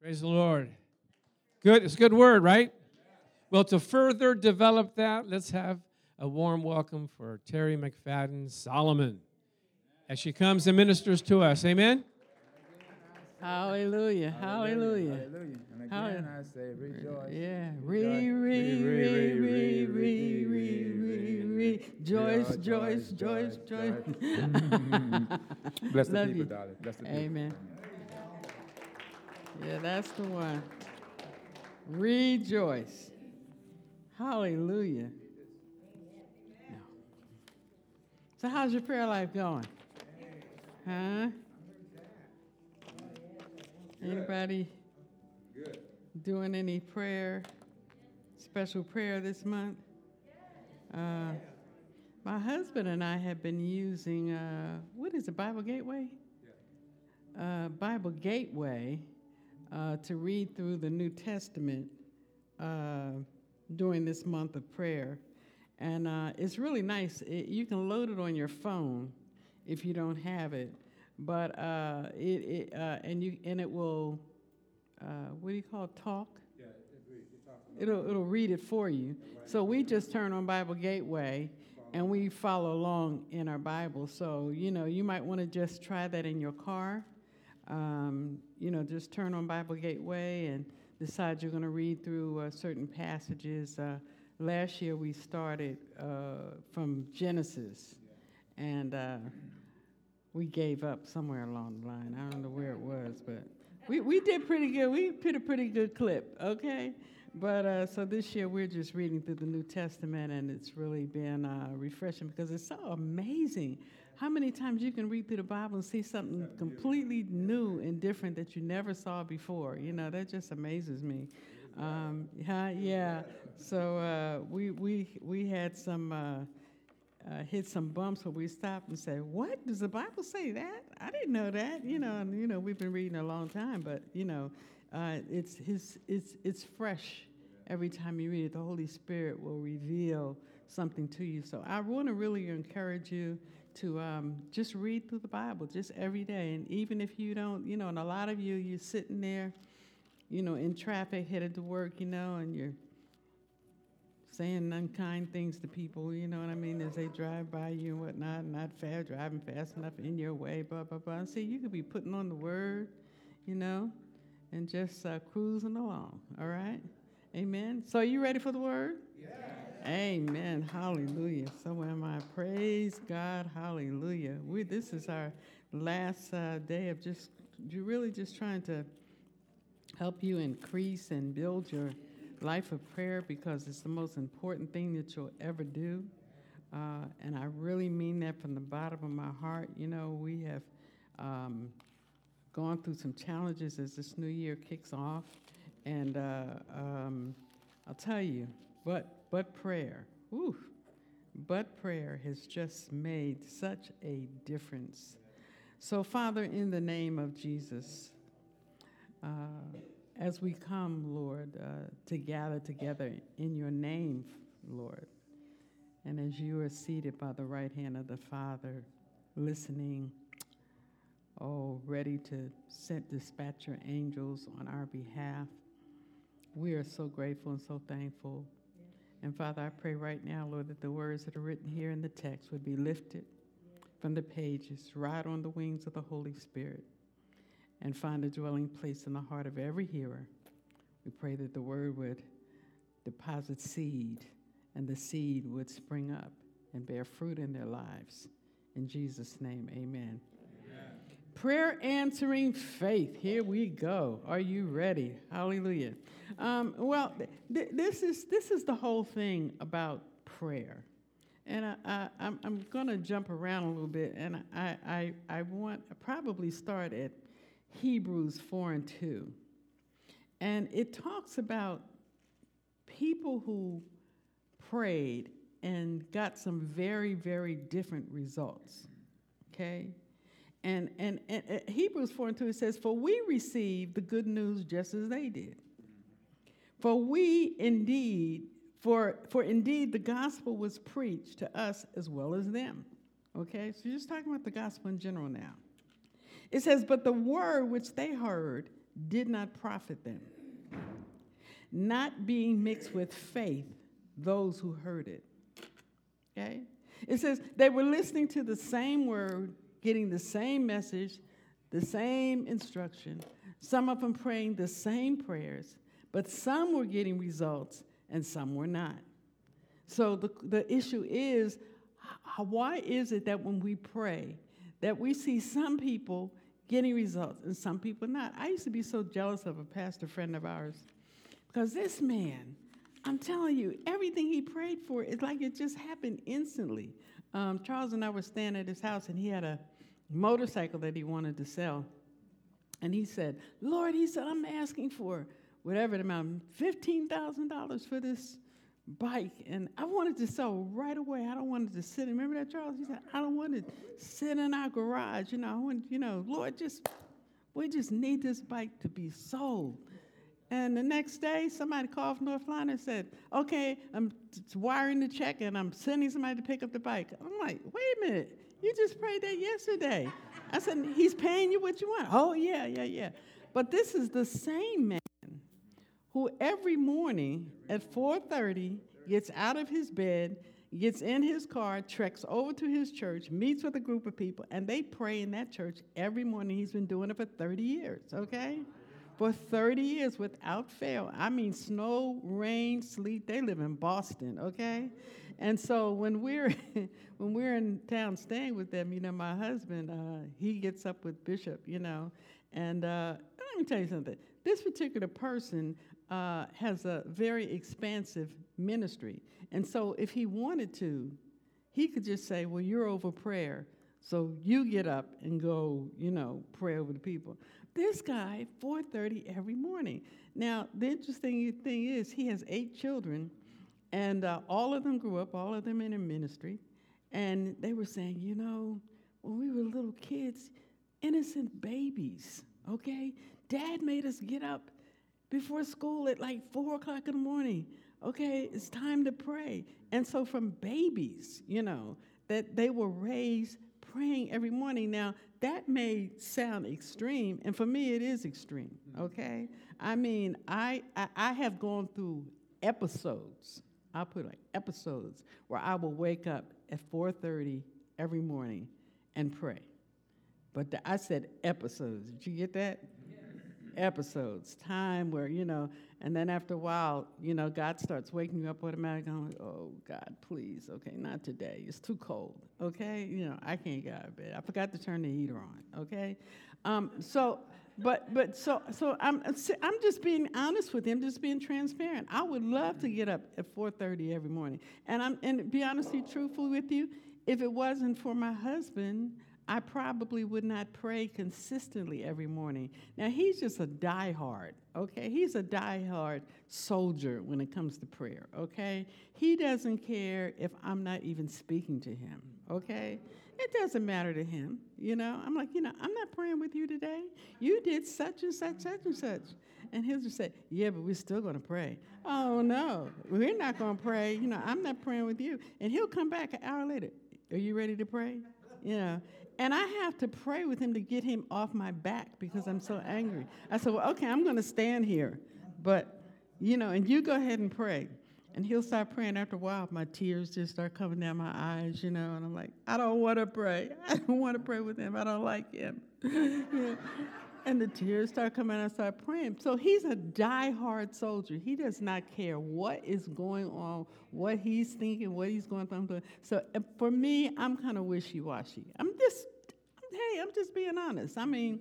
Praise the Lord. Good. It's a good word, right? Well, to further develop that, let's have a warm welcome for Terry McFadden Solomon as she comes and ministers to us. Amen. Hallelujah. Hallelujah. Hallelujah. And again Hallelujah. I say rejoice. Yeah. Rejoice. Re, re, re, re, re, re, re, re. Joyce, Joyce, Joyce, Joyce. Bless the people, darling. Bless the people. Amen. Yeah, that's the one. Rejoice. Hallelujah. No. So, how's your prayer life going? Huh? Anybody doing any prayer, special prayer this month? Uh, my husband and I have been using, uh, what is it, Bible Gateway? Uh, Bible Gateway uh, to read through the New Testament uh, during this month of prayer. And uh, it's really nice. It, you can load it on your phone if you don't have it. But uh, it, it uh, and you and it will, uh, what do you call it, talk? It'll, it'll read it for you. So we just turn on Bible Gateway and we follow along in our Bible. So, you know, you might want to just try that in your car. Um, you know, just turn on Bible Gateway and decide you're going to read through uh, certain passages. Uh, last year we started uh, from Genesis and uh, we gave up somewhere along the line. I don't know where it was, but we, we did pretty good. We did a pretty good clip, okay? But uh, so this year we're just reading through the New Testament, and it's really been uh, refreshing because it's so amazing how many times you can read through the Bible and see something completely new and different that you never saw before. You know, that just amazes me. Um, yeah, yeah. So uh, we we we had some. Uh, uh, hit some bumps where we stopped and said, "What does the Bible say that? I didn't know that." You know, and you know we've been reading a long time, but you know, uh, it's his it's it's fresh every time you read it. The Holy Spirit will reveal something to you. So I want to really encourage you to um, just read through the Bible just every day, and even if you don't, you know, and a lot of you you're sitting there, you know, in traffic headed to work, you know, and you're saying unkind things to people, you know what I mean, as they drive by you and whatnot, not fair, driving fast enough in your way, blah, blah, blah. See, you could be putting on the word, you know, and just uh, cruising along, all right? Amen. So, are you ready for the word? Amen. Hallelujah. So am I. Praise God. Hallelujah. We, this is our last uh, day of just, really just trying to help you increase and build your life of prayer because it's the most important thing that you'll ever do. Uh, and I really mean that from the bottom of my heart. You know, we have um, gone through some challenges as this new year kicks off. And uh, um, I'll tell you, but, but prayer, whew, but prayer has just made such a difference. So, Father, in the name of Jesus, uh, as we come, Lord, uh, to gather together in your name, Lord, and as you are seated by the right hand of the Father, listening, oh, ready to send, dispatch your angels on our behalf, we are so grateful and so thankful. And Father, I pray right now, Lord, that the words that are written here in the text would be lifted from the pages, right on the wings of the Holy Spirit and find a dwelling place in the heart of every hearer. We pray that the word would deposit seed and the seed would spring up and bear fruit in their lives. In Jesus' name, amen. Prayer answering faith. Here we go. Are you ready? Hallelujah. Um, well, th- this is this is the whole thing about prayer, and I, I, I'm, I'm going to jump around a little bit, and I, I, I want probably start at Hebrews 4 and 2. And it talks about people who prayed and got some very, very different results. Okay? And, and, and Hebrews 4 and 2 it says, For we received the good news just as they did. For we indeed, for, for indeed the gospel was preached to us as well as them. Okay? So you're just talking about the gospel in general now. It says, But the word which they heard did not profit them, not being mixed with faith, those who heard it. Okay? It says they were listening to the same word, getting the same message, the same instruction, some of them praying the same prayers, but some were getting results and some were not. So the, the issue is why is it that when we pray, that we see some people getting results and some people not? I used to be so jealous of a pastor friend of ours because this man, I'm telling you, everything he prayed for is like it just happened instantly. Um, Charles and I were staying at his house, and he had a motorcycle that he wanted to sell. And he said, Lord, he said, I'm asking for whatever the amount, $15,000 for this bike. And I wanted to sell right away. I don't want it to sit. Remember that, Charles? He said, I don't want to sit in our garage. You know, I want, you know, Lord, just, we just need this bike to be sold. And the next day, somebody called from North Carolina and said, okay, I'm wiring the check and I'm sending somebody to pick up the bike. I'm like, wait a minute. You just prayed that yesterday. I said, he's paying you what you want. Oh, yeah, yeah, yeah. But this is the same man who every morning at 4.30 gets out of his bed, gets in his car, treks over to his church, meets with a group of people, and they pray in that church every morning. He's been doing it for 30 years, okay? For 30 years without fail. I mean, snow, rain, sleet, they live in Boston, okay? And so when we're when we're in town staying with them, you know, my husband uh, he gets up with Bishop, you know, and uh, let me tell you something. This particular person uh, has a very expansive ministry, and so if he wanted to, he could just say, "Well, you're over prayer." So you get up and go, you know, pray over the people. This guy, 4:30 every morning. Now, the interesting thing is he has eight children, and uh, all of them grew up, all of them in a ministry. And they were saying, you know, when we were little kids, innocent babies, okay? Dad made us get up before school at like four o'clock in the morning. Okay, it's time to pray. And so, from babies, you know, that they were raised praying every morning. Now, that may sound extreme, and for me, it is extreme, okay? I mean, I, I, I have gone through episodes I'll put like episodes where I will wake up at 4:30 every morning and pray. But the, I said episodes. Did you get that? Yes. Episodes, time where you know, and then after a while, you know, God starts waking you up automatically. I'm like, oh God, please, okay, not today. It's too cold. Okay, you know, I can't get out of bed. I forgot to turn the heater on. Okay, um, so but but so so I'm I'm just being honest with him, just being transparent. I would love to get up at 4:30 every morning, and I'm and be honestly truthful with you. If it wasn't for my husband, I probably would not pray consistently every morning. Now he's just a diehard, okay? He's a diehard soldier when it comes to prayer, okay? He doesn't care if I'm not even speaking to him, okay? It doesn't matter to him, you know. I'm like, you know, I'm not praying with you today. You did such and such, such and such. And he'll just say, yeah, but we're still going to pray. Oh, no, we're not going to pray. You know, I'm not praying with you. And he'll come back an hour later. Are you ready to pray? You know. And I have to pray with him to get him off my back because I'm so angry. I said, well, okay, I'm going to stand here. But, you know, and you go ahead and pray. And he'll start praying after a while. My tears just start coming down my eyes, you know, and I'm like, I don't want to pray. I don't want to pray with him. I don't like him. And the tears start coming I start praying. So he's a die-hard soldier. He does not care what is going on, what he's thinking, what he's going through. So for me, I'm kind of wishy-washy. I'm just, hey, I'm just being honest. I mean,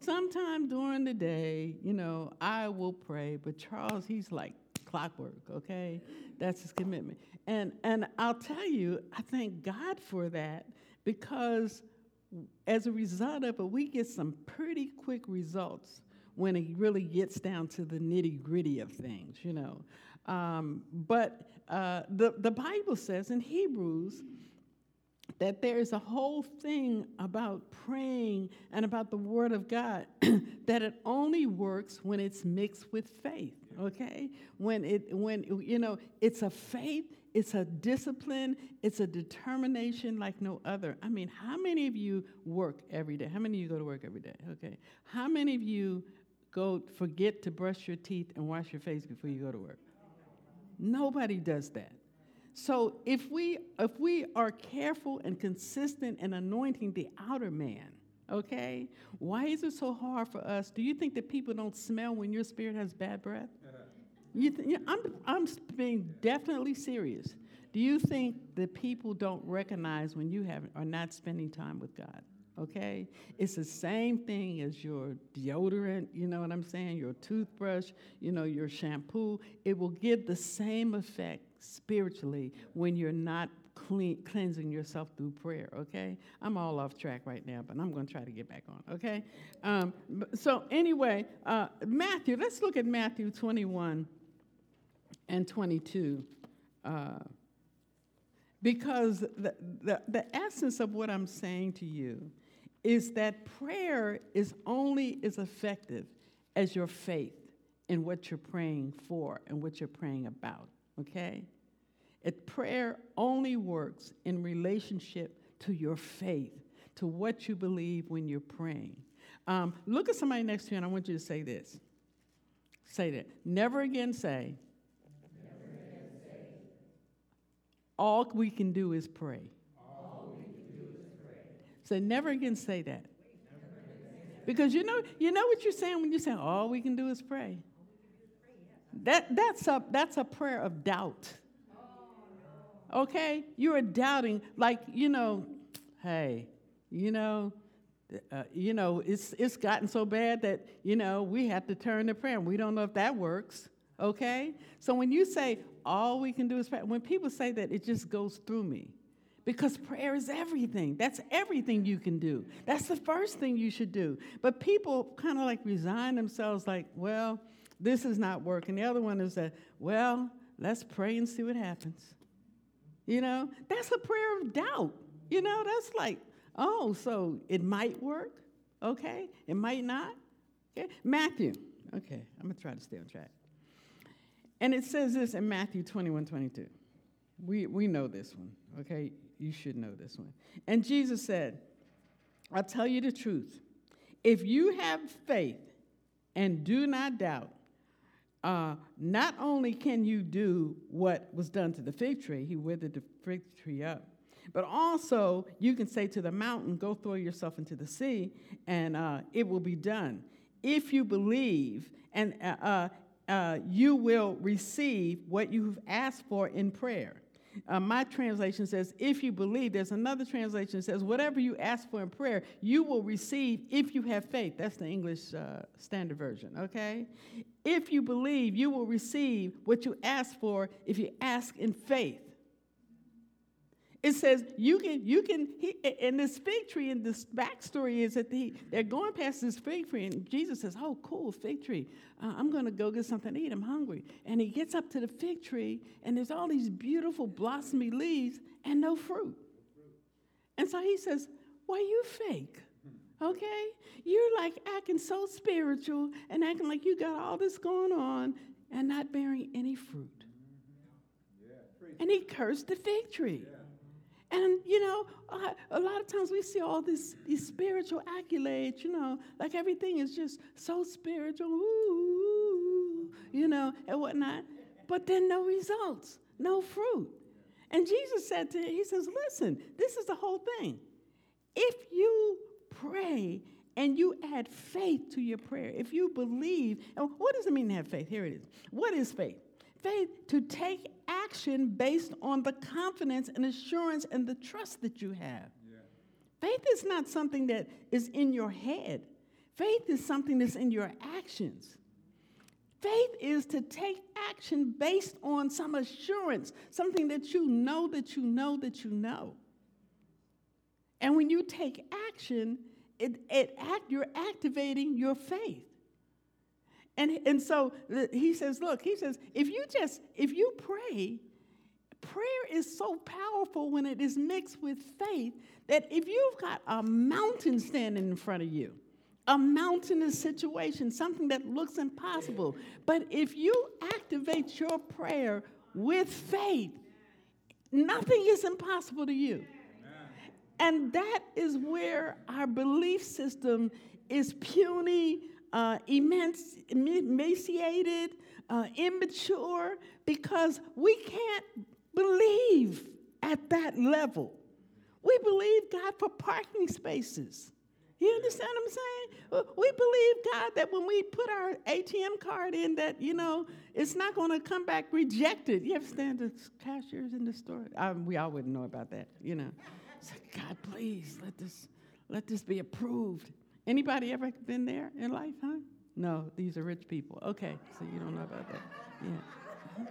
sometime during the day, you know, I will pray, but Charles, he's like, clockwork, okay? That's his commitment. And, and I'll tell you, I thank God for that because as a result of it, we get some pretty quick results when it really gets down to the nitty gritty of things, you know. Um, but uh, the, the Bible says in Hebrews that there is a whole thing about praying and about the Word of God that it only works when it's mixed with faith okay? When it when you know, it's a faith, it's a discipline, it's a determination like no other. I mean, how many of you work every day? How many of you go to work every day? Okay. How many of you go forget to brush your teeth and wash your face before you go to work. Nobody does that. So if we if we are careful and consistent in anointing the outer man, okay, why is it so hard for us? Do you think that people don't smell when your spirit has bad breath? You th- I'm I'm being definitely serious. Do you think that people don't recognize when you have are not spending time with God? okay? It's the same thing as your deodorant, you know what I'm saying? Your toothbrush, you know, your shampoo. It will give the same effect spiritually when you're not clean, cleansing yourself through prayer, okay? I'm all off track right now, but I'm going to try to get back on, okay? Um, so, anyway, uh, Matthew, let's look at Matthew 21 and 22. Uh, because the, the, the essence of what I'm saying to you is that prayer is only as effective as your faith in what you're praying for and what you're praying about, okay? It, prayer only works in relationship to your faith, to what you believe when you're praying. Um, look at somebody next to you, and I want you to say this. Say that. Never again say, Never again say all we can do is pray. So never again say that. Because you know, you know what you're saying when you say all we can do is pray. That, that's, a, that's a prayer of doubt. Okay? You're doubting, like, you know, hey, you know, uh, you know, it's, it's gotten so bad that, you know, we have to turn to prayer. And we don't know if that works. Okay? So when you say all we can do is pray, when people say that, it just goes through me because prayer is everything. That's everything you can do. That's the first thing you should do. But people kind of like resign themselves, like, well, this is not working. The other one is that, well, let's pray and see what happens. You know, that's a prayer of doubt. You know, that's like, oh, so it might work, okay? It might not. Okay? Matthew, okay, I'm gonna try to stay on track. And it says this in Matthew 21 22. We, we know this one, okay? you should know this one. And Jesus said, I'll tell you the truth. If you have faith and do not doubt, uh, not only can you do what was done to the fig tree, he withered the fig tree up, but also you can say to the mountain, Go throw yourself into the sea, and uh, it will be done. If you believe, and uh, uh, you will receive what you've asked for in prayer. Uh, my translation says, if you believe. There's another translation that says, whatever you ask for in prayer, you will receive if you have faith. That's the English uh, Standard Version, okay? If you believe, you will receive what you ask for if you ask in faith. It says you can you can he, and this fig tree and this backstory is that the, they're going past this fig tree and Jesus says, "Oh, cool fig tree. Uh, I'm going to go get something to eat. I'm hungry." And he gets up to the fig tree and there's all these beautiful blossomy leaves and no fruit. And so he says, "Why you fake?" Okay? You're like acting so spiritual and acting like you got all this going on and not bearing any fruit. And he cursed the fig tree. And, you know, a lot of times we see all this, these spiritual accolades, you know, like everything is just so spiritual, ooh, you know, and whatnot. But then no results, no fruit. And Jesus said to him, He says, listen, this is the whole thing. If you pray and you add faith to your prayer, if you believe, and what does it mean to have faith? Here it is. What is faith? Faith to take action based on the confidence and assurance and the trust that you have. Yeah. Faith is not something that is in your head, faith is something that's in your actions. Faith is to take action based on some assurance, something that you know that you know that you know. And when you take action, it, it act, you're activating your faith. And, and so he says, look, he says, if you just, if you pray, prayer is so powerful when it is mixed with faith that if you've got a mountain standing in front of you, a mountainous situation, something that looks impossible, but if you activate your prayer with faith, nothing is impossible to you. And that is where our belief system is puny, uh, emaciated, uh, immature, because we can't believe at that level. We believe God for parking spaces. You understand what I'm saying? We believe God that when we put our ATM card in, that you know it's not going to come back rejected. You understand the cashiers in the store? Um, we all wouldn't know about that, you know. It's like, God, please let this let this be approved. Anybody ever been there in life, huh? No, these are rich people. Okay, so you don't know about that. Yeah.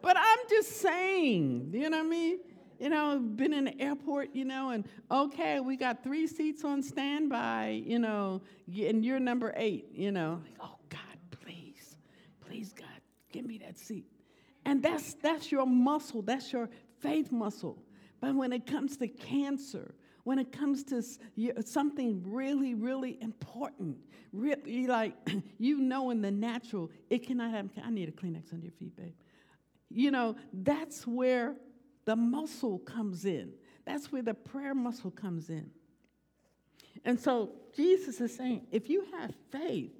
But I'm just saying, you know what I mean? You know, been in the airport, you know, and okay, we got three seats on standby, you know, and you're number eight, you know. Oh God, please, please, God, give me that seat. And that's that's your muscle, that's your faith muscle. But when it comes to cancer, when it comes to something really, really important, really like you know in the natural, it cannot happen. I need a Kleenex under your feet, babe. You know, that's where the muscle comes in. That's where the prayer muscle comes in. And so Jesus is saying if you have faith,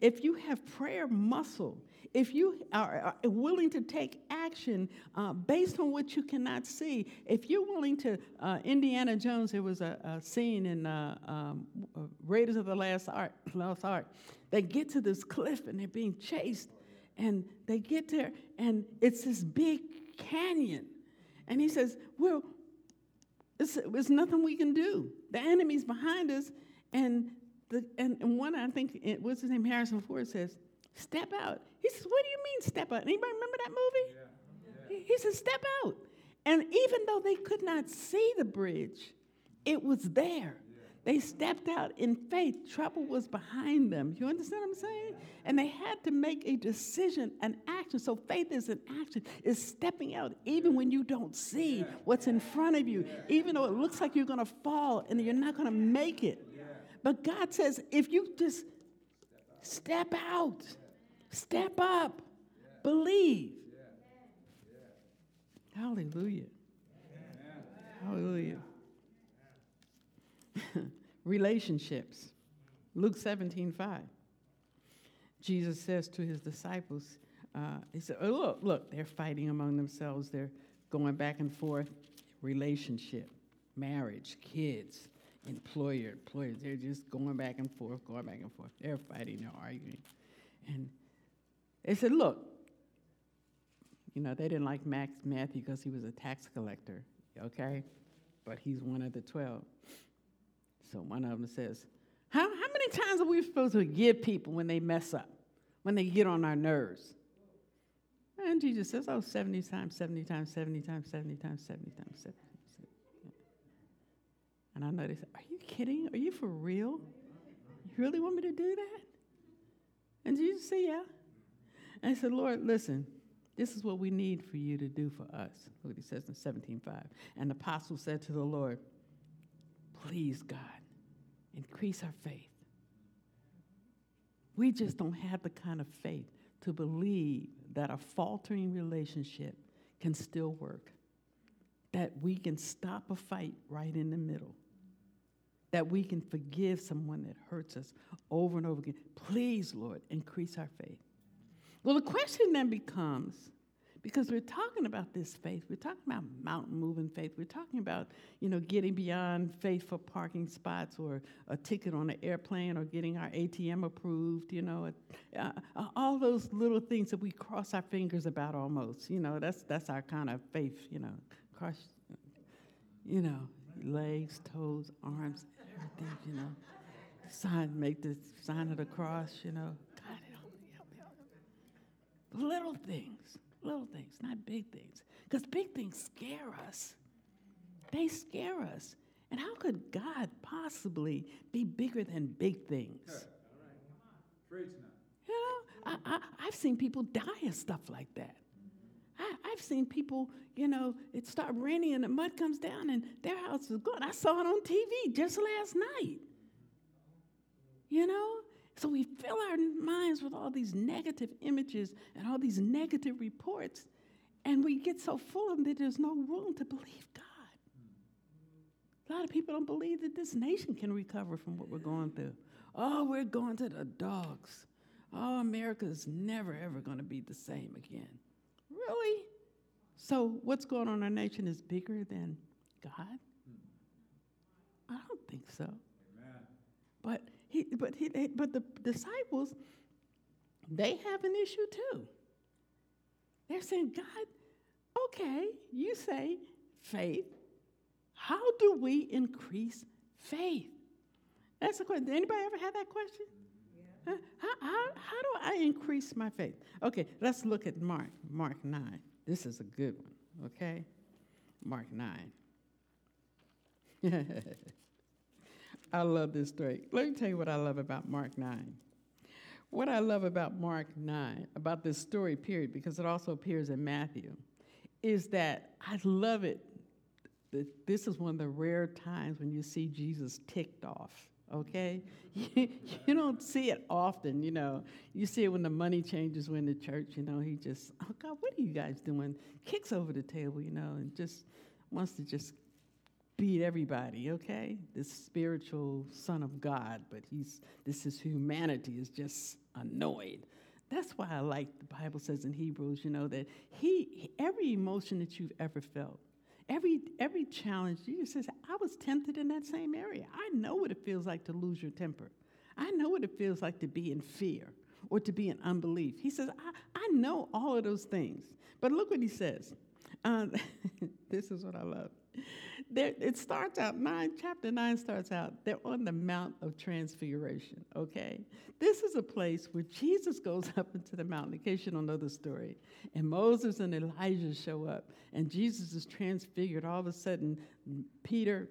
if you have prayer muscle, if you are, willing to take action uh, based on what you cannot see, if you're willing to, uh, Indiana Jones, there was a, a scene in uh, um, uh, Raiders of the Last Ark, Lost Ark. They get to this cliff and they're being chased, and they get there, and it's this big canyon. And he says, Well, it's, it's nothing we can do. The enemy's behind us, and the, and, and one, I think, it, what's his name? Harrison Ford says, Step out. He says, What do you mean, step out? Anybody remember that movie? Yeah. Yeah. He, he says, Step out. And even though they could not see the bridge, it was there. They stepped out in faith. Trouble was behind them. You understand what I'm saying? And they had to make a decision, an action. So faith is an action, is stepping out even when you don't see what's in front of you, even though it looks like you're going to fall and you're not going to make it. But God says, if you just step out, step up, believe. Hallelujah. Hallelujah. Relationships. Luke 17, 5. Jesus says to his disciples, uh, he said, oh, look, look, they're fighting among themselves. They're going back and forth. Relationship, marriage, kids, employer, employers. They're just going back and forth, going back and forth. They're fighting, they're arguing. And they said, look, you know, they didn't like Max Matthew because he was a tax collector, okay? But he's one of the 12. So one of them says, how, how many times are we supposed to give people when they mess up, when they get on our nerves? And Jesus says, oh, 70 times, 70 times, 70 times, 70 times, 70 times, 70 times. And I know they said, Are you kidding? Are you for real? You really want me to do that? And Jesus said, Yeah. I said, Lord, listen, this is what we need for you to do for us. Look what he says in 17.5. And the apostle said to the Lord, Please, God, increase our faith. We just don't have the kind of faith to believe that a faltering relationship can still work, that we can stop a fight right in the middle, that we can forgive someone that hurts us over and over again. Please, Lord, increase our faith. Well, the question then becomes because we're talking about this faith. We're talking about mountain moving faith. We're talking about, you know, getting beyond faith for parking spots or a ticket on an airplane or getting our ATM approved, you know, uh, uh, all those little things that we cross our fingers about almost. You know, that's, that's our kind of faith, you know, cross, you know, legs, toes, arms, everything, you know. Sign, make the sign of the cross, you know. God, help me, help me, help me. Little things little things, not big things. Because big things scare us. They scare us. And how could God possibly be bigger than big things? You know, I, I, have seen people die of stuff like that. I, I've seen people, you know, it start raining and the mud comes down and their house is gone. I saw it on TV just last night. You know, so we fill our minds with all these negative images and all these negative reports, and we get so full of them that there's no room to believe God. A lot of people don't believe that this nation can recover from what we're going through. Oh, we're going to the dogs. Oh, America's never, ever going to be the same again. Really? So, what's going on in our nation is bigger than God? I don't think so. Amen. But he, but he, but the disciples, they have an issue too. They're saying, God, okay, you say faith. How do we increase faith? That's the question. Anybody ever had that question? Yeah. How, how, how do I increase my faith? Okay, let's look at Mark, Mark 9. This is a good one, okay? Mark 9. I love this story. Let me tell you what I love about Mark 9. What I love about Mark 9, about this story, period, because it also appears in Matthew, is that I love it. This is one of the rare times when you see Jesus ticked off, okay? you, you don't see it often, you know. You see it when the money changes when the church, you know, he just, oh God, what are you guys doing? Kicks over the table, you know, and just wants to just beat everybody, okay? This spiritual son of God, but he's this is humanity is just annoyed. That's why I like the Bible says in Hebrews, you know, that he every emotion that you've ever felt, every every challenge, Jesus says, I was tempted in that same area. I know what it feels like to lose your temper. I know what it feels like to be in fear or to be in unbelief. He says, I, I know all of those things. But look what he says. Uh, this is what I love it starts out, nine, chapter 9 starts out, they're on the Mount of Transfiguration, okay? This is a place where Jesus goes up into the mountain, in case you don't know the story. And Moses and Elijah show up, and Jesus is transfigured. All of a sudden, Peter,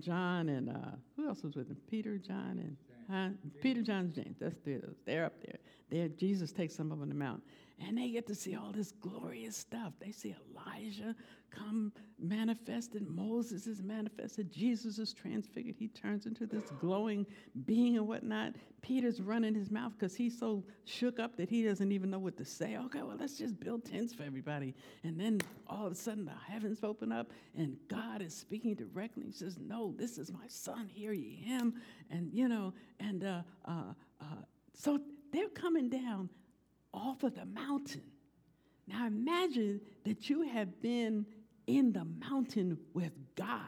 John, and uh, who else was with him? Peter, John, and huh? Peter, John, James. That's three of those. They're up there. There, Jesus takes them up on the mountain and they get to see all this glorious stuff. They see Elijah come manifested, Moses is manifested, Jesus is transfigured. He turns into this glowing being and whatnot. Peter's running his mouth because he's so shook up that he doesn't even know what to say. Okay, well, let's just build tents for everybody. And then all of a sudden the heavens open up and God is speaking directly. He says, No, this is my son, hear ye him. And, you know, and uh, uh, uh, so they're coming down off of the mountain. Now imagine that you have been in the mountain with God.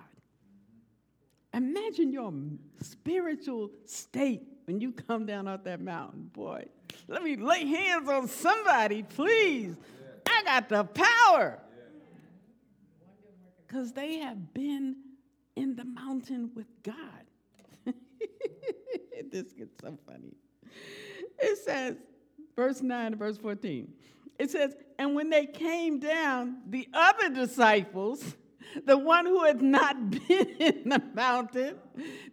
Imagine your spiritual state when you come down off that mountain. Boy, let me lay hands on somebody, please. I got the power. Because they have been in the mountain with God. this gets so funny. It says, verse 9 to verse 14. It says, And when they came down, the other disciples, the one who had not been in the mountain,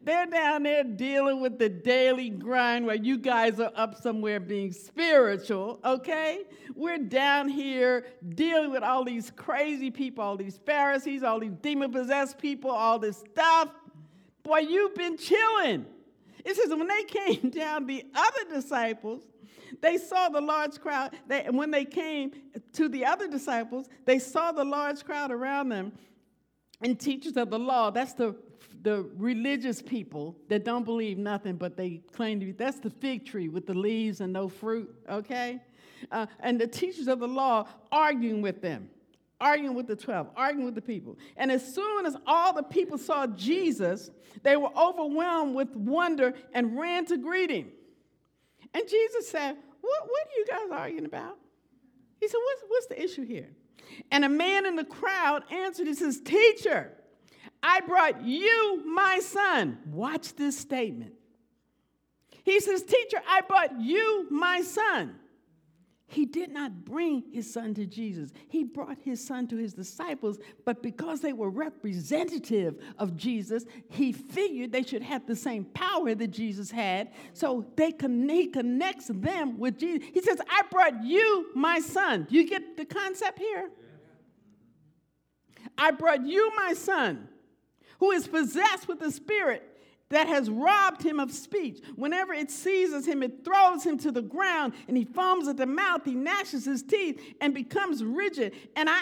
they're down there dealing with the daily grind where you guys are up somewhere being spiritual, okay? We're down here dealing with all these crazy people, all these Pharisees, all these demon possessed people, all this stuff. Boy, you've been chilling. It says, when they came down, the other disciples, they saw the large crowd. They, when they came to the other disciples, they saw the large crowd around them and teachers of the law. That's the, the religious people that don't believe nothing, but they claim to be. That's the fig tree with the leaves and no fruit, okay? Uh, and the teachers of the law arguing with them arguing with the 12, arguing with the people. And as soon as all the people saw Jesus, they were overwhelmed with wonder and ran to greet him. And Jesus said, What, what are you guys arguing about? He said, what's, what's the issue here? And a man in the crowd answered, He says, Teacher, I brought you my son. Watch this statement. He says, Teacher, I brought you my son. He did not bring his son to Jesus. He brought his son to his disciples, but because they were representative of Jesus, he figured they should have the same power that Jesus had. So they con- he connects them with Jesus. He says, I brought you my son. Do you get the concept here? I brought you my son, who is possessed with the Spirit that has robbed him of speech. Whenever it seizes him, it throws him to the ground and he foams at the mouth, he gnashes his teeth and becomes rigid. And I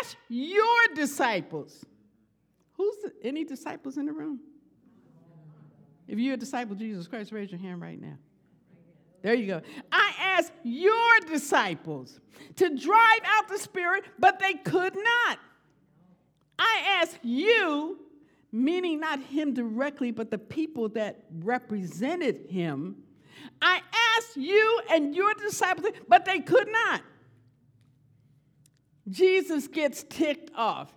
ask your disciples, who's the, any disciples in the room? If you're a disciple of Jesus Christ, raise your hand right now. There you go. I asked your disciples to drive out the spirit, but they could not. I asked you, meaning not him directly, but the people that represented him. I asked you and your disciples, but they could not. Jesus gets ticked off.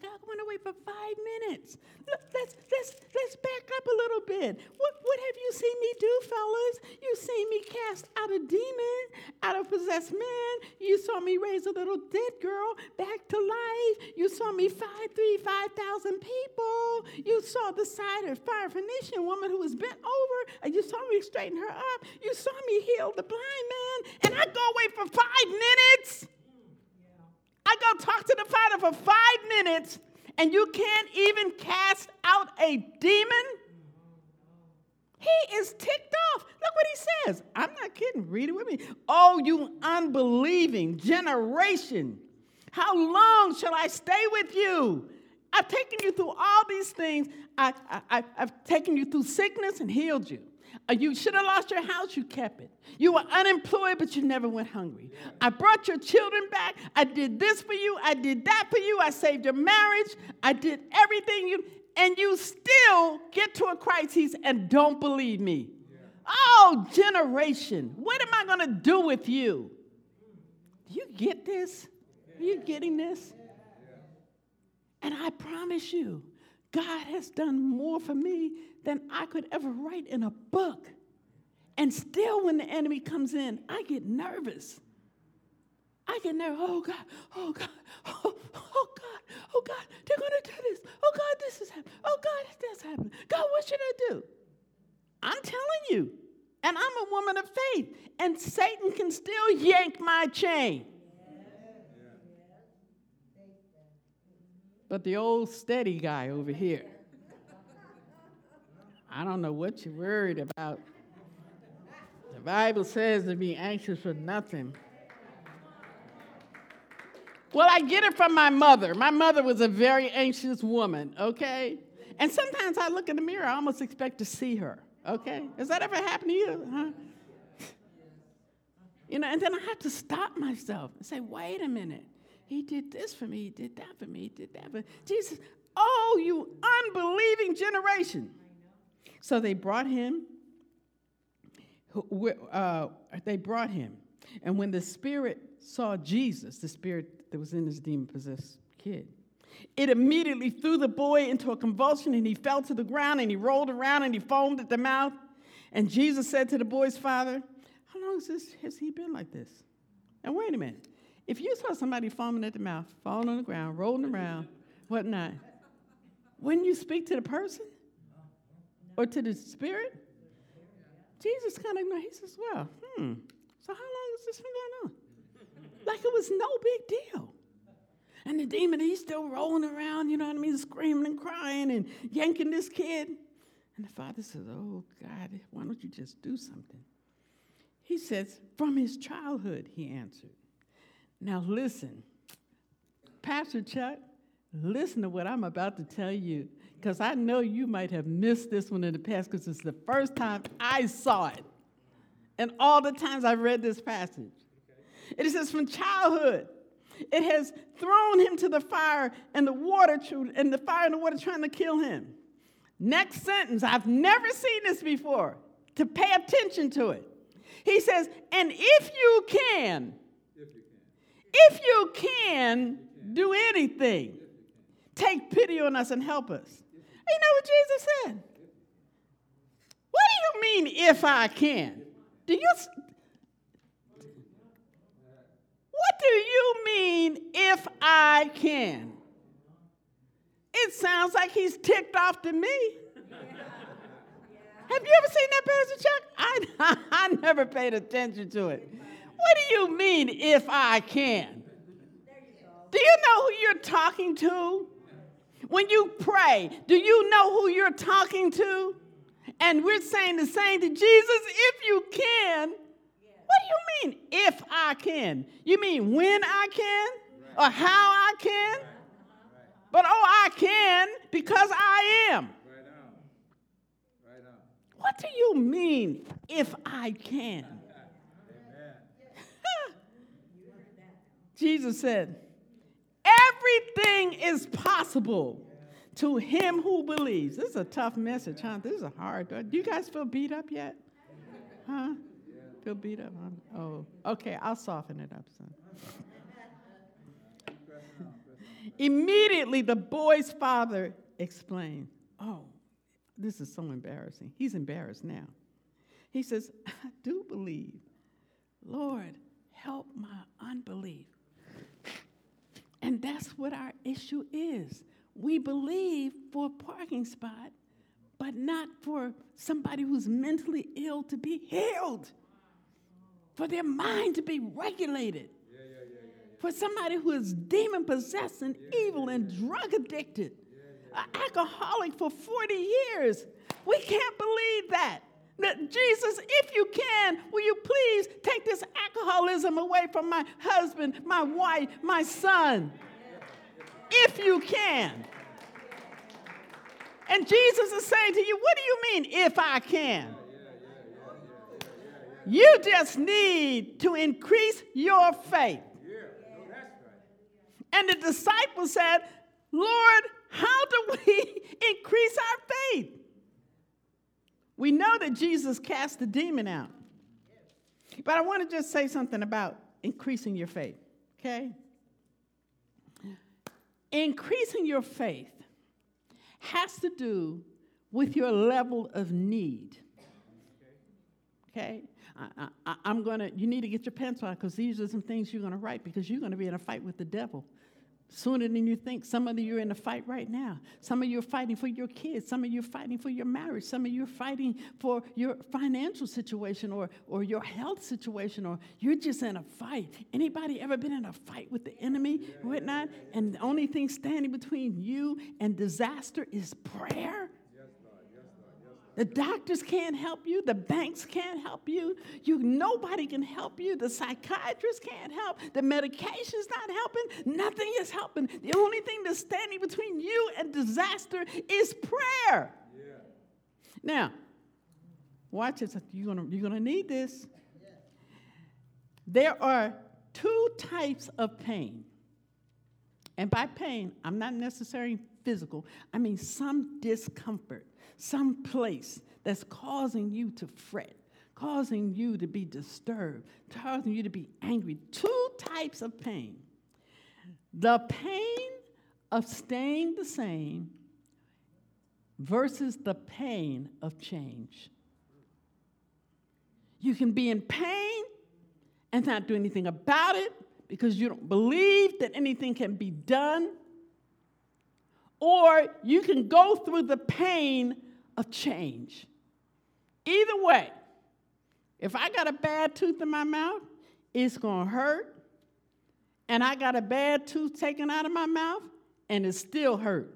Hey, God went away for five minutes. Let's, let's, let's back up a little bit. What, what have you seen me do, fellas? You seen me cast out a demon, out of possessed man. You saw me raise a little dead girl back to life. You saw me five, three, five thousand people. You saw the Syrophoenician woman who was bent over, and you saw me straighten her up. You saw me heal the blind man, and I go away for five minutes. I go talk to the Father for five minutes, and you can't even cast out a demon? He is ticked off. Look what he says. I'm not kidding. Read it with me. Oh, you unbelieving generation. How long shall I stay with you? I've taken you through all these things. I, I, I've taken you through sickness and healed you. Uh, you should have lost your house, you kept it. You were unemployed, but you never went hungry. I brought your children back. I did this for you. I did that for you. I saved your marriage. I did everything you, and you still get to a crisis and don't believe me. Oh, generation, what am I going to do with you? Do you get this? Are you getting this? And I promise you, God has done more for me than I could ever write in a book. And still, when the enemy comes in, I get nervous. I get nervous. Oh God, oh God, oh, oh God, oh God, they're gonna do this. Oh God, this is happening. Oh God, this is happening. God, what should I do? I'm telling you. And I'm a woman of faith. And Satan can still yank my chain. But the old steady guy over here, I don't know what you're worried about. The Bible says to be anxious for nothing. Well, I get it from my mother. My mother was a very anxious woman, okay? And sometimes I look in the mirror, I almost expect to see her, okay? Has that ever happened to you? Huh? You know, and then I have to stop myself and say, wait a minute. He did this for me, he did that for me, he did that for me. Jesus, oh, you unbelieving generation. So they brought him. Uh, they brought him. And when the spirit saw Jesus, the spirit that was in this demon possessed kid, it immediately threw the boy into a convulsion and he fell to the ground and he rolled around and he foamed at the mouth. And Jesus said to the boy's father, How long has, this, has he been like this? And wait a minute. If you saw somebody foaming at the mouth, falling on the ground, rolling around, whatnot, wouldn't you speak to the person? Or to the spirit? Jesus kind of, he says, well, hmm, so how long has this been going on? like it was no big deal. And the demon, he's still rolling around, you know what I mean, screaming and crying and yanking this kid. And the father says, Oh, God, why don't you just do something? He says, From his childhood, he answered. Now listen, Pastor Chuck, listen to what I'm about to tell you because I know you might have missed this one in the past because it's the first time I saw it. And all the times I've read this passage. It says, from childhood, it has thrown him to the fire and the water, and the fire and the water trying to kill him. Next sentence, I've never seen this before, to pay attention to it. He says, and if you can, if you can, if you can do anything, take pity on us and help us. You know what Jesus said? What do you mean, if I can? Do you. What do you mean, if I can? It sounds like he's ticked off to me. Have you ever seen that, Pastor Chuck? I, I never paid attention to it. What do you mean, if I can? Do you know who you're talking to? When you pray, do you know who you're talking to? And we're saying the same to Jesus if you can. What do you mean, if I can? You mean when I can? Or how I can? But oh, I can because I am. What do you mean, if I can? Jesus said, Everything is possible to him who believes. This is a tough message, huh? This is a hard. Do you guys feel beat up yet? Huh? Feel beat up? Huh? Oh, okay. I'll soften it up, son. Immediately, the boy's father explained, Oh, this is so embarrassing. He's embarrassed now. He says, I do believe. Lord, help my unbelief. And that's what our issue is. We believe for a parking spot, but not for somebody who's mentally ill to be healed, for their mind to be regulated, for somebody who is demon possessed and evil and drug addicted, an alcoholic for 40 years. We can't believe that. Jesus, if you can, will you please take this alcoholism away from my husband, my wife, my son? If you can. And Jesus is saying to you, What do you mean, if I can? You just need to increase your faith. And the disciples said, Lord, how do we increase our faith? We know that Jesus cast the demon out. But I want to just say something about increasing your faith, okay? Increasing your faith has to do with your level of need. Okay? I, am going to, you need to get your pencil out because these are some things you're going to write because you're going to be in a fight with the devil sooner than you think. Some of you are in a fight right now. Some of you are fighting for your kids. Some of you are fighting for your marriage. Some of you are fighting for your financial situation or, or your health situation, or you're just in a fight. Anybody ever been in a fight with the enemy whatnot? And the only thing standing between you and disaster is prayer? The doctors can't help you. The banks can't help you. You nobody can help you. The psychiatrist can't help. The medication's not helping. Nothing is helping. The only thing that's standing between you and disaster is prayer. Yeah. Now, watch this. You're gonna, you're gonna need this. There are two types of pain. And by pain, I'm not necessarily physical, I mean some discomfort some place that's causing you to fret, causing you to be disturbed, causing you to be angry. Two types of pain the pain of staying the same versus the pain of change. You can be in pain and not do anything about it because you don't believe that anything can be done. Or you can go through the pain of change. Either way, if I got a bad tooth in my mouth, it's going to hurt. And I got a bad tooth taken out of my mouth, and it still hurt.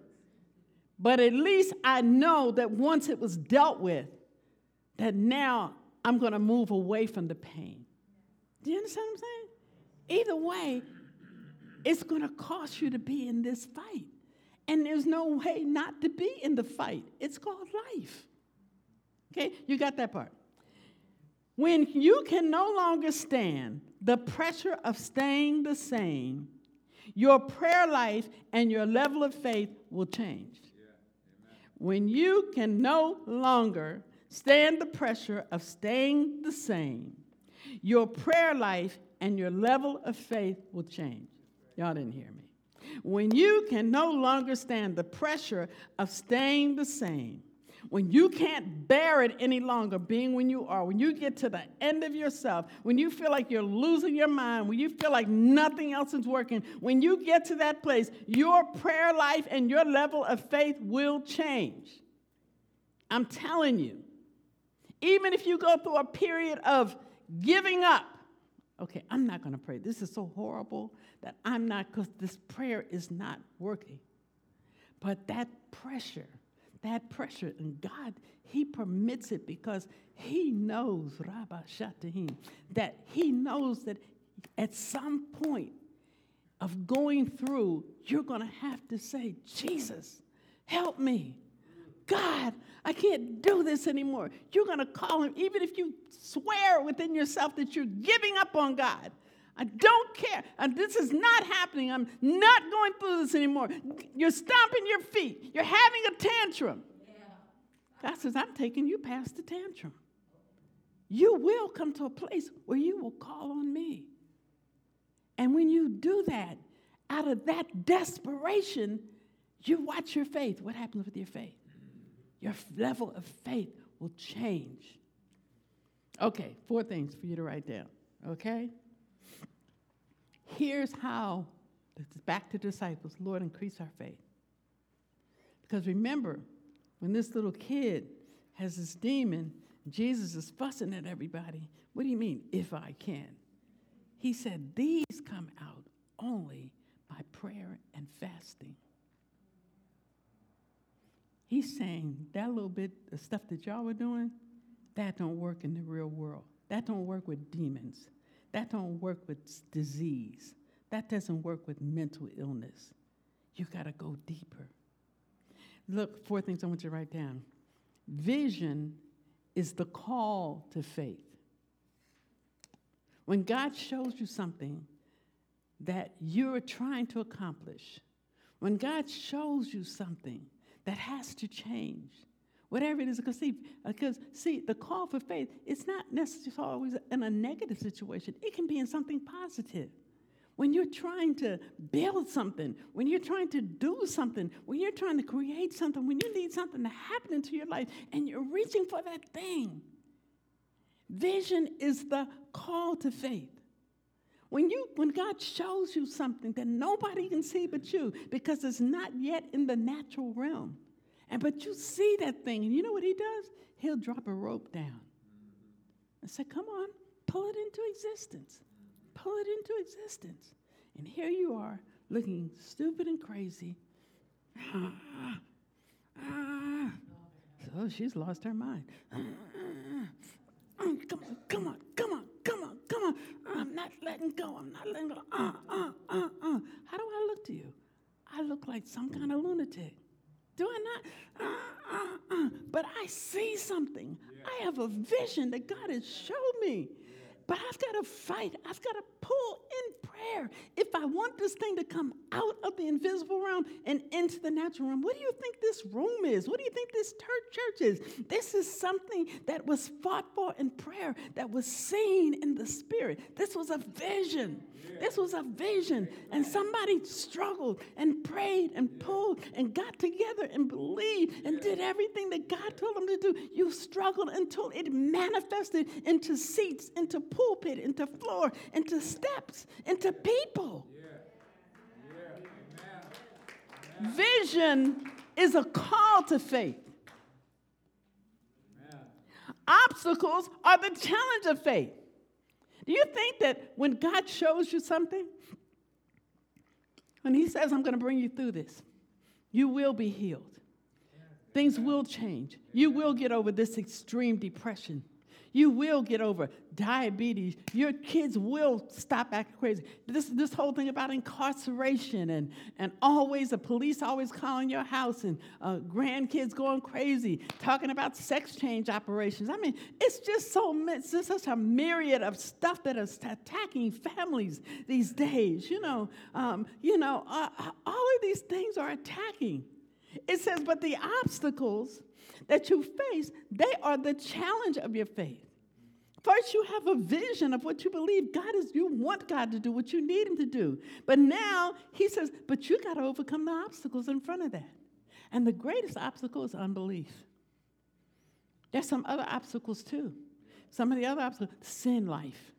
But at least I know that once it was dealt with, that now I'm going to move away from the pain. Do you understand what I'm saying? Either way, it's going to cost you to be in this fight. And there's no way not to be in the fight. It's called life. Okay, you got that part. When you can no longer stand the pressure of staying the same, your prayer life and your level of faith will change. When you can no longer stand the pressure of staying the same, your prayer life and your level of faith will change. Y'all didn't hear me. When you can no longer stand the pressure of staying the same, when you can't bear it any longer, being when you are, when you get to the end of yourself, when you feel like you're losing your mind, when you feel like nothing else is working, when you get to that place, your prayer life and your level of faith will change. I'm telling you. Even if you go through a period of giving up, okay, I'm not going to pray. This is so horrible that I'm not, because this prayer is not working. But that pressure, that pressure, and God, He permits it because He knows, Rabba Shatahim, that He knows that at some point of going through, you're going to have to say, Jesus, help me. God, I can't do this anymore. You're going to call him, even if you swear within yourself that you're giving up on God. I don't care. Uh, this is not happening. I'm not going through this anymore. You're stomping your feet. You're having a tantrum. God says, I'm taking you past the tantrum. You will come to a place where you will call on me. And when you do that, out of that desperation, you watch your faith. What happens with your faith? Your level of faith will change. Okay, four things for you to write down. Okay? Here's how, it's back to disciples Lord, increase our faith. Because remember, when this little kid has this demon, Jesus is fussing at everybody. What do you mean, if I can? He said, These come out only by prayer and fasting. He's saying that little bit of stuff that y'all were doing, that don't work in the real world. That don't work with demons. That don't work with disease. That doesn't work with mental illness. You got to go deeper. Look, four things I want you to write down. Vision is the call to faith. When God shows you something that you're trying to accomplish, when God shows you something that has to change, whatever it is, because see, because see, the call for faith, it's not necessarily always in a negative situation. It can be in something positive. When you're trying to build something, when you're trying to do something, when you're trying to create something, when you need something to happen into your life and you're reaching for that thing, vision is the call to faith. When, you, when God shows you something that nobody can see but you because it's not yet in the natural realm, and but you see that thing, and you know what he does? He'll drop a rope down and say, Come on, pull it into existence pull it into existence. And here you are looking stupid and crazy. So she's lost her mind. Come on, come on, come on, come on, come on. I'm not letting go. I'm not letting go. Uh, uh, uh, uh. How do I look to you? I look like some kind of lunatic. Do I not? Uh, uh, uh. But I see something. Yeah. I have a vision that God has showed me. But I've got to fight. I've got to pull in prayer. If I want this thing to come out of the invisible realm and into the natural realm, what do you think this room is? What do you think this church is? This is something that was fought for in prayer, that was seen in the spirit. This was a vision. This was a vision. And somebody struggled and prayed and pulled and got together and believed and did everything that God told them to do. You struggled until it manifested into seats, into pulpit, into floor, into steps, into people. Vision is a call to faith. Obstacles are the challenge of faith. Do you think that when God shows you something, when He says, I'm going to bring you through this, you will be healed? Things will change. You will get over this extreme depression. You will get over diabetes. Your kids will stop acting crazy. This, this whole thing about incarceration and, and always the police always calling your house and uh, grandkids going crazy, talking about sex change operations. I mean, it's just so it's just such a myriad of stuff that is attacking families these days. You know, um, you know, uh, all of these things are attacking. It says, but the obstacles that you face, they are the challenge of your faith. First, you have a vision of what you believe God is, you want God to do what you need Him to do. But now He says, but you got to overcome the obstacles in front of that. And the greatest obstacle is unbelief. There's some other obstacles too. Some of the other obstacles, sin life.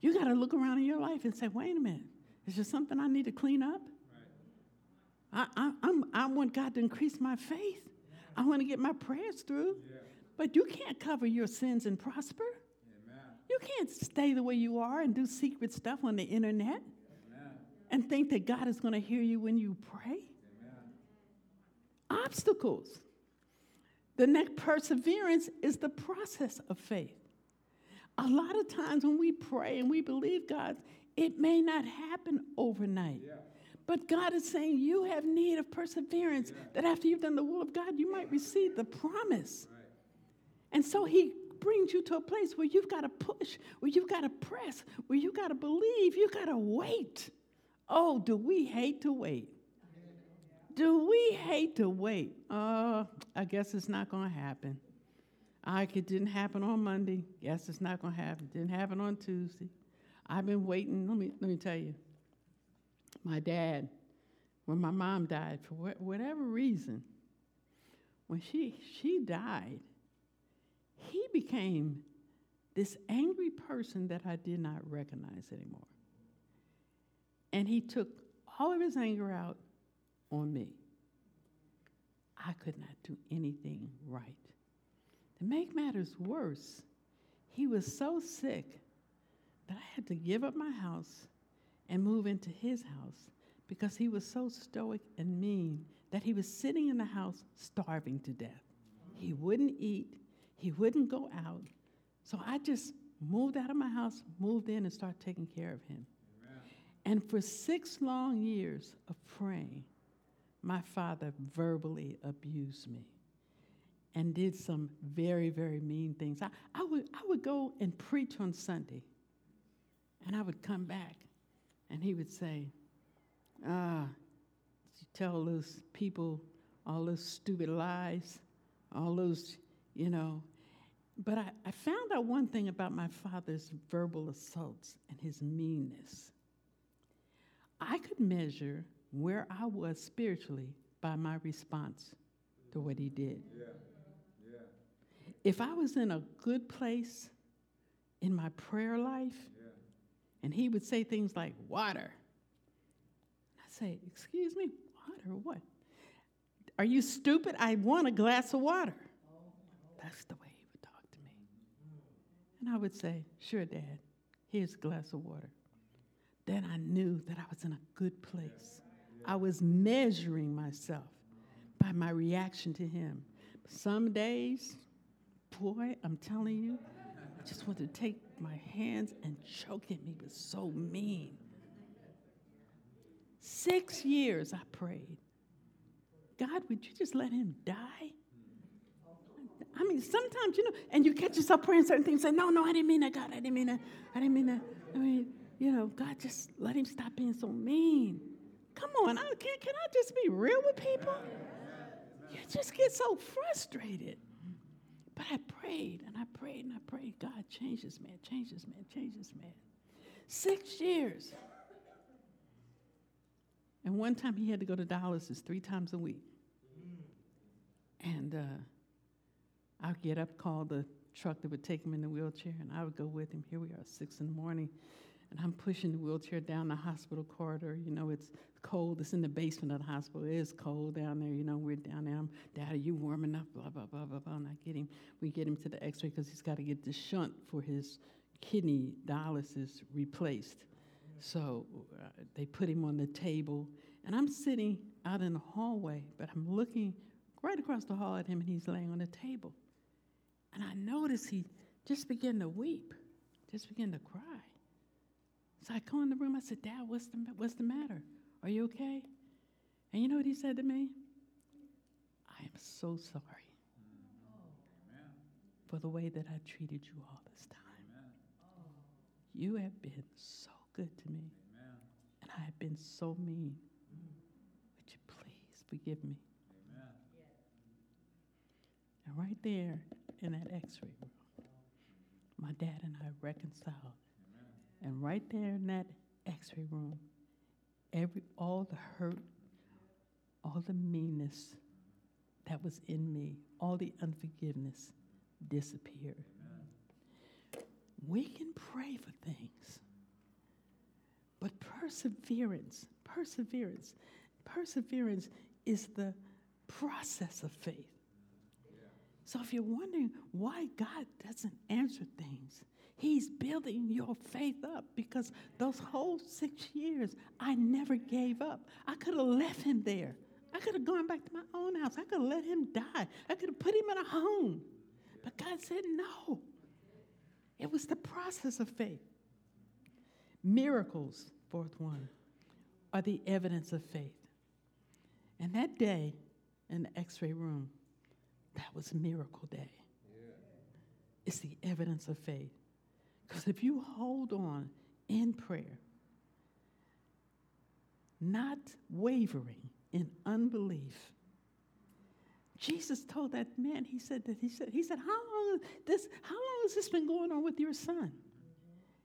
You got to look around in your life and say, wait a minute, is there something I need to clean up? I, I, I'm, I want God to increase my faith. I want to get my prayers through. Yeah. But you can't cover your sins and prosper. Amen. You can't stay the way you are and do secret stuff on the internet Amen. and think that God is going to hear you when you pray. Amen. Obstacles. The next perseverance is the process of faith. A lot of times when we pray and we believe God, it may not happen overnight. Yeah. But God is saying you have need of perseverance, that after you've done the will of God, you might receive the promise. And so He brings you to a place where you've got to push, where you've got to press, where you've got to believe, you've got to wait. Oh, do we hate to wait? Do we hate to wait? Oh, I guess it's not going to happen. I, it didn't happen on Monday. Guess it's not going to happen. Didn't happen on Tuesday. I've been waiting. Let me, let me tell you. My dad, when my mom died, for wh- whatever reason, when she, she died, he became this angry person that I did not recognize anymore. And he took all of his anger out on me. I could not do anything right. To make matters worse, he was so sick that I had to give up my house and move into his house because he was so stoic and mean that he was sitting in the house starving to death. He wouldn't eat, he wouldn't go out. So I just moved out of my house, moved in, and started taking care of him. And for six long years of praying, my father verbally abused me and did some very, very mean things. I, I, would, I would go and preach on Sunday, and I would come back, and he would say, Ah, you tell those people all those stupid lies, all those, you know. But I, I found out one thing about my father's verbal assaults and his meanness. I could measure where I was spiritually by my response to what he did. Yeah. Yeah. If I was in a good place in my prayer life. And he would say things like, water, I say, Excuse me, water? What? Are you stupid? I want a glass of water. That's the way he would talk to me. And I would say, Sure, Dad, here's a glass of water. Then I knew that I was in a good place. I was measuring myself by my reaction to him. Some days, boy, I'm telling you, just wanted to take my hands and choke him. He was so mean. Six years I prayed. God, would you just let him die? I mean, sometimes, you know, and you catch yourself praying certain things, say, no, no, I didn't mean that, God, I didn't mean that. I didn't mean that. I mean, you know, God, just let him stop being so mean. Come on, I, can, can I just be real with people? You just get so frustrated. But I prayed and I prayed and I prayed, God, change this man, change this man, change this man. Six years. And one time he had to go to dialysis three times a week. And uh, I'd get up, call the truck that would take him in the wheelchair, and I would go with him. Here we are, six in the morning, and I'm pushing the wheelchair down the hospital corridor. You know, it's cold. It's in the basement of the hospital. It is cold down there. You know, we're down there. I'm, Dad, are you warm enough? Blah, blah, blah, blah, blah. And I get him, we get him to the x ray because he's got to get the shunt for his kidney dialysis replaced. So uh, they put him on the table, and I'm sitting out in the hallway, but I'm looking right across the hall at him, and he's laying on the table. And I notice he just began to weep, just began to cry. So I go in the room. I said, Dad, what's the, what's the matter? Are you okay? And you know what he said to me? I am so sorry for the way that I treated you all this time. You have been so good to me, and I have been so mean. Would you please forgive me? And right there in that x ray room, my dad and I reconciled. And right there in that x ray room, every, all the hurt, all the meanness that was in me, all the unforgiveness disappeared. We can pray for things, but perseverance, perseverance, perseverance is the process of faith. So if you're wondering why God doesn't answer things, He's building your faith up because those whole six years, I never gave up. I could have left him there. I could have gone back to my own house. I could have let him die. I could have put him in a home. But God said no. It was the process of faith. Miracles, fourth one, are the evidence of faith. And that day in the x ray room, that was miracle day. It's the evidence of faith. Because if you hold on in prayer, not wavering in unbelief, Jesus told that man, he said that he said, he said, How long this how long has this been going on with your son?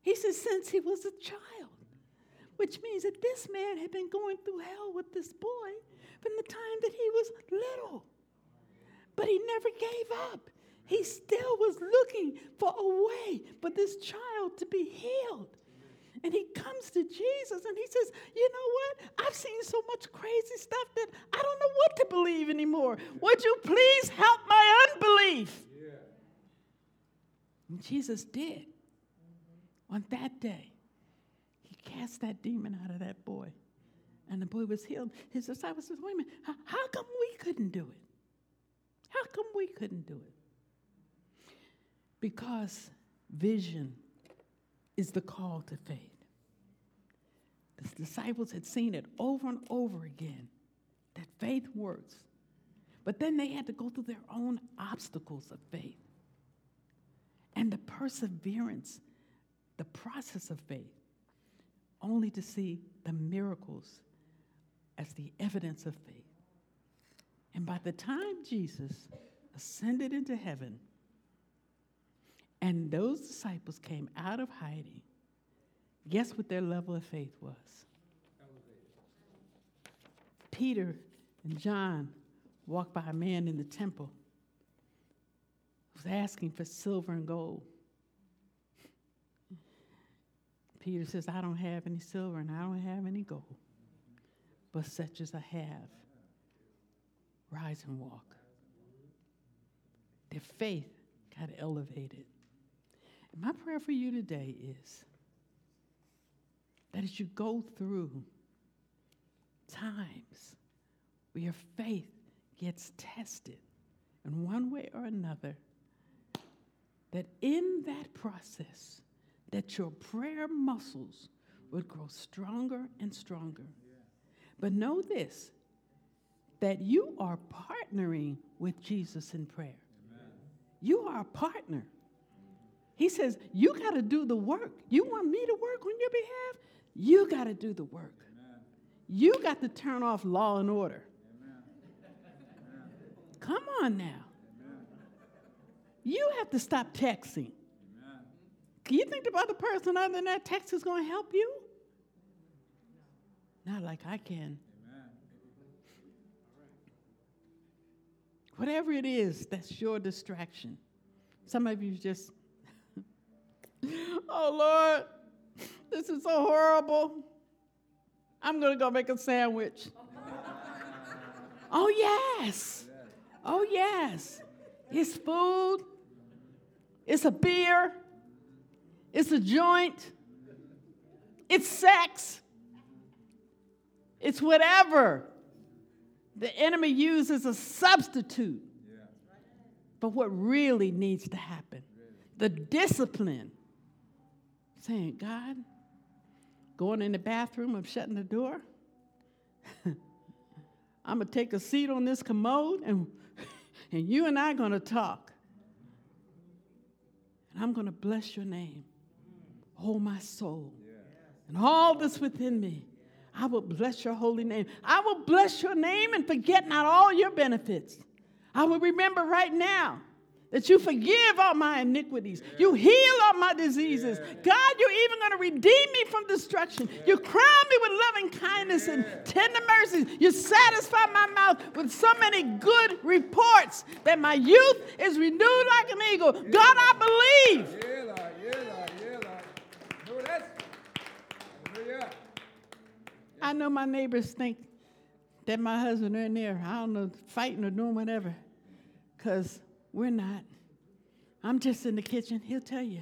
He said, since he was a child. Which means that this man had been going through hell with this boy from the time that he was little. But he never gave up. He still was looking for a way for this child to be healed. And he comes to Jesus and he says, You know what? I've seen so much crazy stuff that I don't know what to believe anymore. Would you please help my unbelief? Yeah. And Jesus did. On that day, he cast that demon out of that boy. And the boy was healed. His disciples said, Wait a minute, how, how come we couldn't do it? How come we couldn't do it? Because vision is the call to faith. The disciples had seen it over and over again that faith works. But then they had to go through their own obstacles of faith. And the perseverance, the process of faith, only to see the miracles as the evidence of faith. And by the time Jesus ascended into heaven, and those disciples came out of hiding. Guess what their level of faith was? Peter and John walked by a man in the temple who was asking for silver and gold. Peter says, I don't have any silver and I don't have any gold, but such as I have, rise and walk. Their faith got elevated. My prayer for you today is that as you go through times where your faith gets tested in one way or another, that in that process, that your prayer muscles would grow stronger and stronger. But know this that you are partnering with Jesus in prayer. Amen. You are a partner. He says, You got to do the work. You want me to work on your behalf? You got to do the work. Amen. You got to turn off law and order. Amen. Come on now. You have to stop texting. Can you think about the person other than that text is going to help you? Not like I can. Whatever it is, that's your distraction. Some of you just oh, Lord, this is so horrible. I'm going to go make a sandwich. oh, yes. Oh, yes. It's food, it's a beer, it's a joint, it's sex, it's whatever the enemy uses a substitute for what really needs to happen. The discipline saying, God, going in the bathroom, I'm shutting the door. I'm going to take a seat on this commode and, and you and I are going to talk. And I'm going to bless your name, oh my soul, and all that's within me. I will bless your holy name. I will bless your name and forget not all your benefits. I will remember right now that you forgive all my iniquities. Yeah. You heal all my diseases. Yeah. God, you're even going to redeem me from destruction. Yeah. You crown me with loving kindness and tender mercies. You satisfy my mouth with so many good reports that my youth is renewed like an eagle. God, I believe. I know my neighbors think that my husband in there, I don't know, fighting or doing whatever. Because we're not. I'm just in the kitchen. He'll tell you,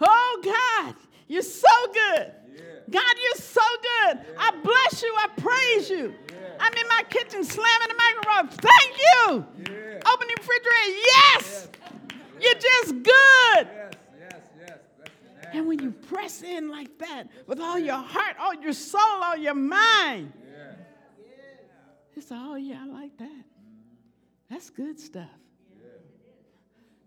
Oh, God, you're so good. Yeah. God, you're so good. Yeah. I bless you. I praise you. Yeah. I'm in my kitchen slamming the microphone. Thank you. Yeah. Opening refrigerator. Yes. yes. You're just good. Yes, yes, yes. And when you press in like that with all your heart, all your soul, all your mind, it's oh yeah, I like that. That's good stuff.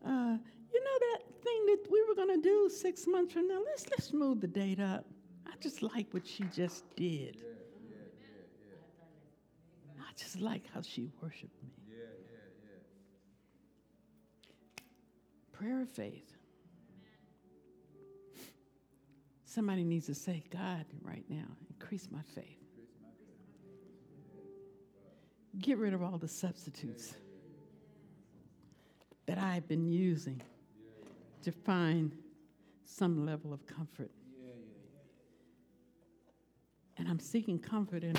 Uh, you know that thing that we were gonna do six months from now. Let's let's move the date up. I just like what she just did. I just like how she worshiped me. Prayer of faith. Somebody needs to say, God, right now, increase my faith. Get rid of all the substitutes that I've been using to find some level of comfort. And I'm seeking comfort in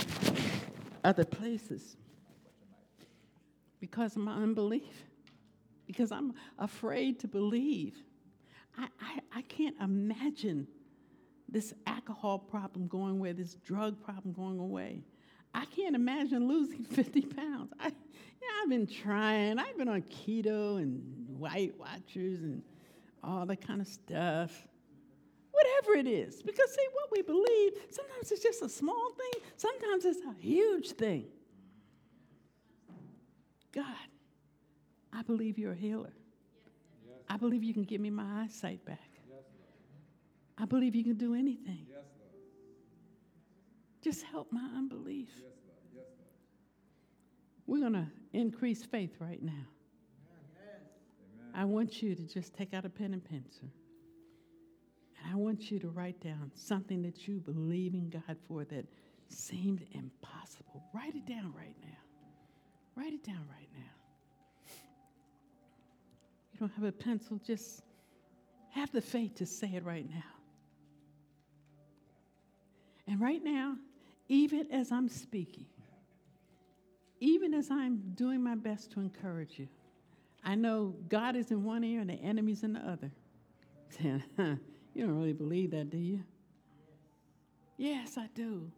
other places because of my unbelief, because I'm afraid to believe. I, I, I can't imagine this alcohol problem going away, this drug problem going away. I can't imagine losing 50 pounds. I, yeah, I've been trying. I've been on keto and Weight Watchers and all that kind of stuff. Whatever it is. Because, see, what we believe, sometimes it's just a small thing, sometimes it's a huge thing. God, I believe you're a healer. I believe you can give me my eyesight back. I believe you can do anything. Just help my unbelief. We're going to increase faith right now. I want you to just take out a pen and pencil. And I want you to write down something that you believe in God for that seemed impossible. Write it down right now. Write it down right now. You don't have a pencil, just have the faith to say it right now. And right now, even as I'm speaking, even as I'm doing my best to encourage you, I know God is in one ear and the enemy's in the other. You don't really believe that, do you? Yes, I do.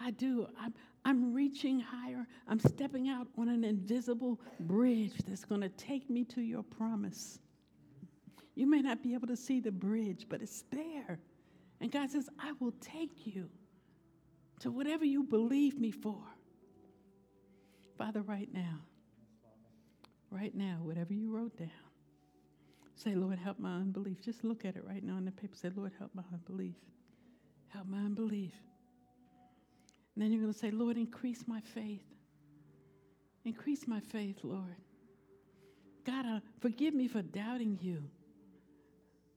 I do. I'm, I'm reaching higher. I'm stepping out on an invisible bridge that's going to take me to your promise. You may not be able to see the bridge, but it's there. And God says, I will take you to whatever you believe me for. Father, right now, right now, whatever you wrote down, say, Lord, help my unbelief. Just look at it right now on the paper. Say, Lord, help my unbelief. Help my unbelief. And then you're going to say, Lord, increase my faith. Increase my faith, Lord. God, uh, forgive me for doubting you,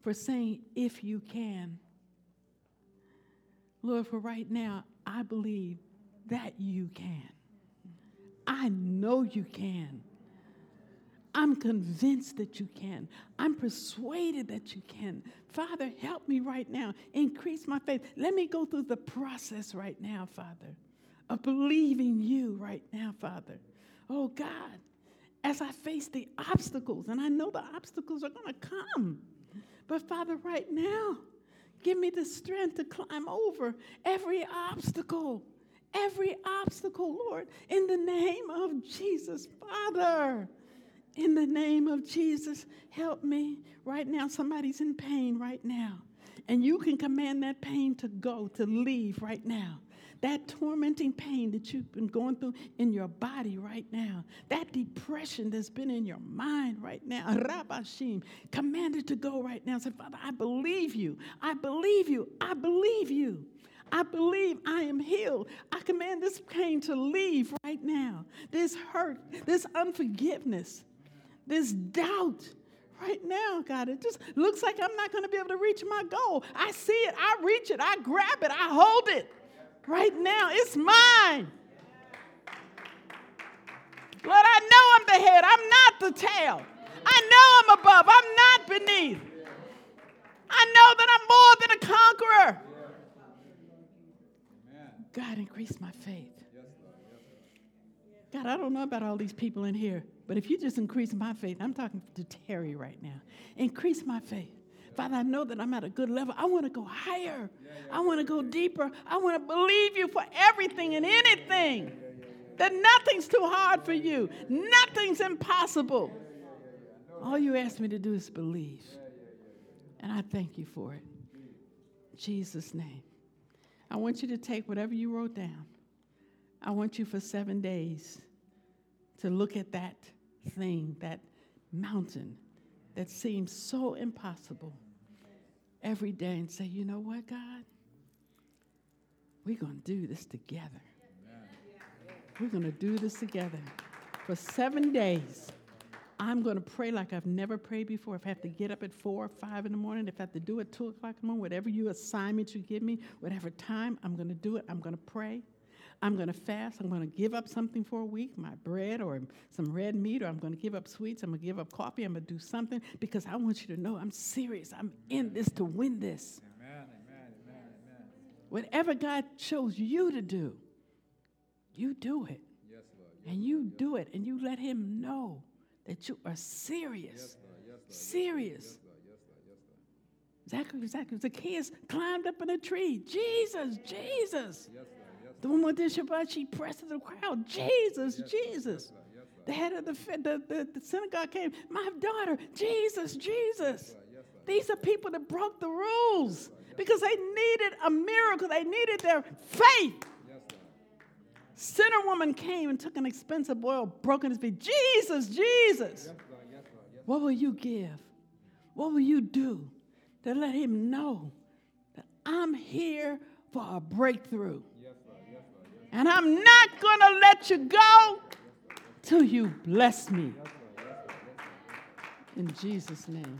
for saying, if you can. Lord, for right now, I believe that you can. I know you can. I'm convinced that you can. I'm persuaded that you can. Father, help me right now. Increase my faith. Let me go through the process right now, Father, of believing you right now, Father. Oh, God, as I face the obstacles, and I know the obstacles are going to come, but Father, right now, give me the strength to climb over every obstacle. Every obstacle, Lord, in the name of Jesus, Father. In the name of Jesus, help me right now. Somebody's in pain right now. And you can command that pain to go, to leave right now. That tormenting pain that you've been going through in your body right now, that depression that's been in your mind right now, Rabashim, command it to go right now. Say, Father, I believe you. I believe you. I believe you. I believe I am healed. I command this pain to leave right now. This hurt, this unforgiveness, this doubt. Right now, God, it just looks like I'm not going to be able to reach my goal. I see it, I reach it, I grab it, I hold it. Right now, it's mine. Lord, I know I'm the head, I'm not the tail. I know I'm above, I'm not beneath. I know that I'm more than a conqueror. God, increase my faith. God, I don't know about all these people in here, but if you just increase my faith, I'm talking to Terry right now. Increase my faith. Father, I know that I'm at a good level. I want to go higher. I want to go deeper. I want to believe you for everything and anything. That nothing's too hard for you, nothing's impossible. All you ask me to do is believe. And I thank you for it. In Jesus' name. I want you to take whatever you wrote down. I want you for seven days to look at that thing, that mountain that seems so impossible every day and say, you know what, God? We're going to do this together. We're going to do this together for seven days. I'm going to pray like I've never prayed before. If I have to get up at four or five in the morning, if I have to do it at two o'clock in the morning, whatever you assignment you give me, whatever time, I'm going to do it. I'm going to pray. I'm going to fast. I'm going to give up something for a week, my bread or some red meat, or I'm going to give up sweets. I'm going to give up coffee. I'm going to do something because I want you to know I'm serious. I'm in this to win this. Amen, amen, amen, amen. Whatever God chose you to do, you do it. Yes, Lord. Yes, and you Lord, do it, and you let Him know that you are serious. Yes, Lord. Yes, Lord. Serious. Yes, Lord. Yes, Lord. Yes, Lord. Exactly, exactly. The kids climbed up in a tree. Jesus, Jesus. Yes. The woman with the Shabbat, she pressed to the crowd. Jesus, yes, Jesus. Yes, yes, the head of the, the, the, the, synagogue came. My daughter, Jesus, Jesus. These are people that broke the rules because they needed a miracle. They needed their faith. Sinner woman came and took an expensive oil, broken his feet. Jesus, Jesus. What will you give? What will you do to let him know that I'm here for a breakthrough? And I'm not going to let you go till you bless me. In Jesus' name.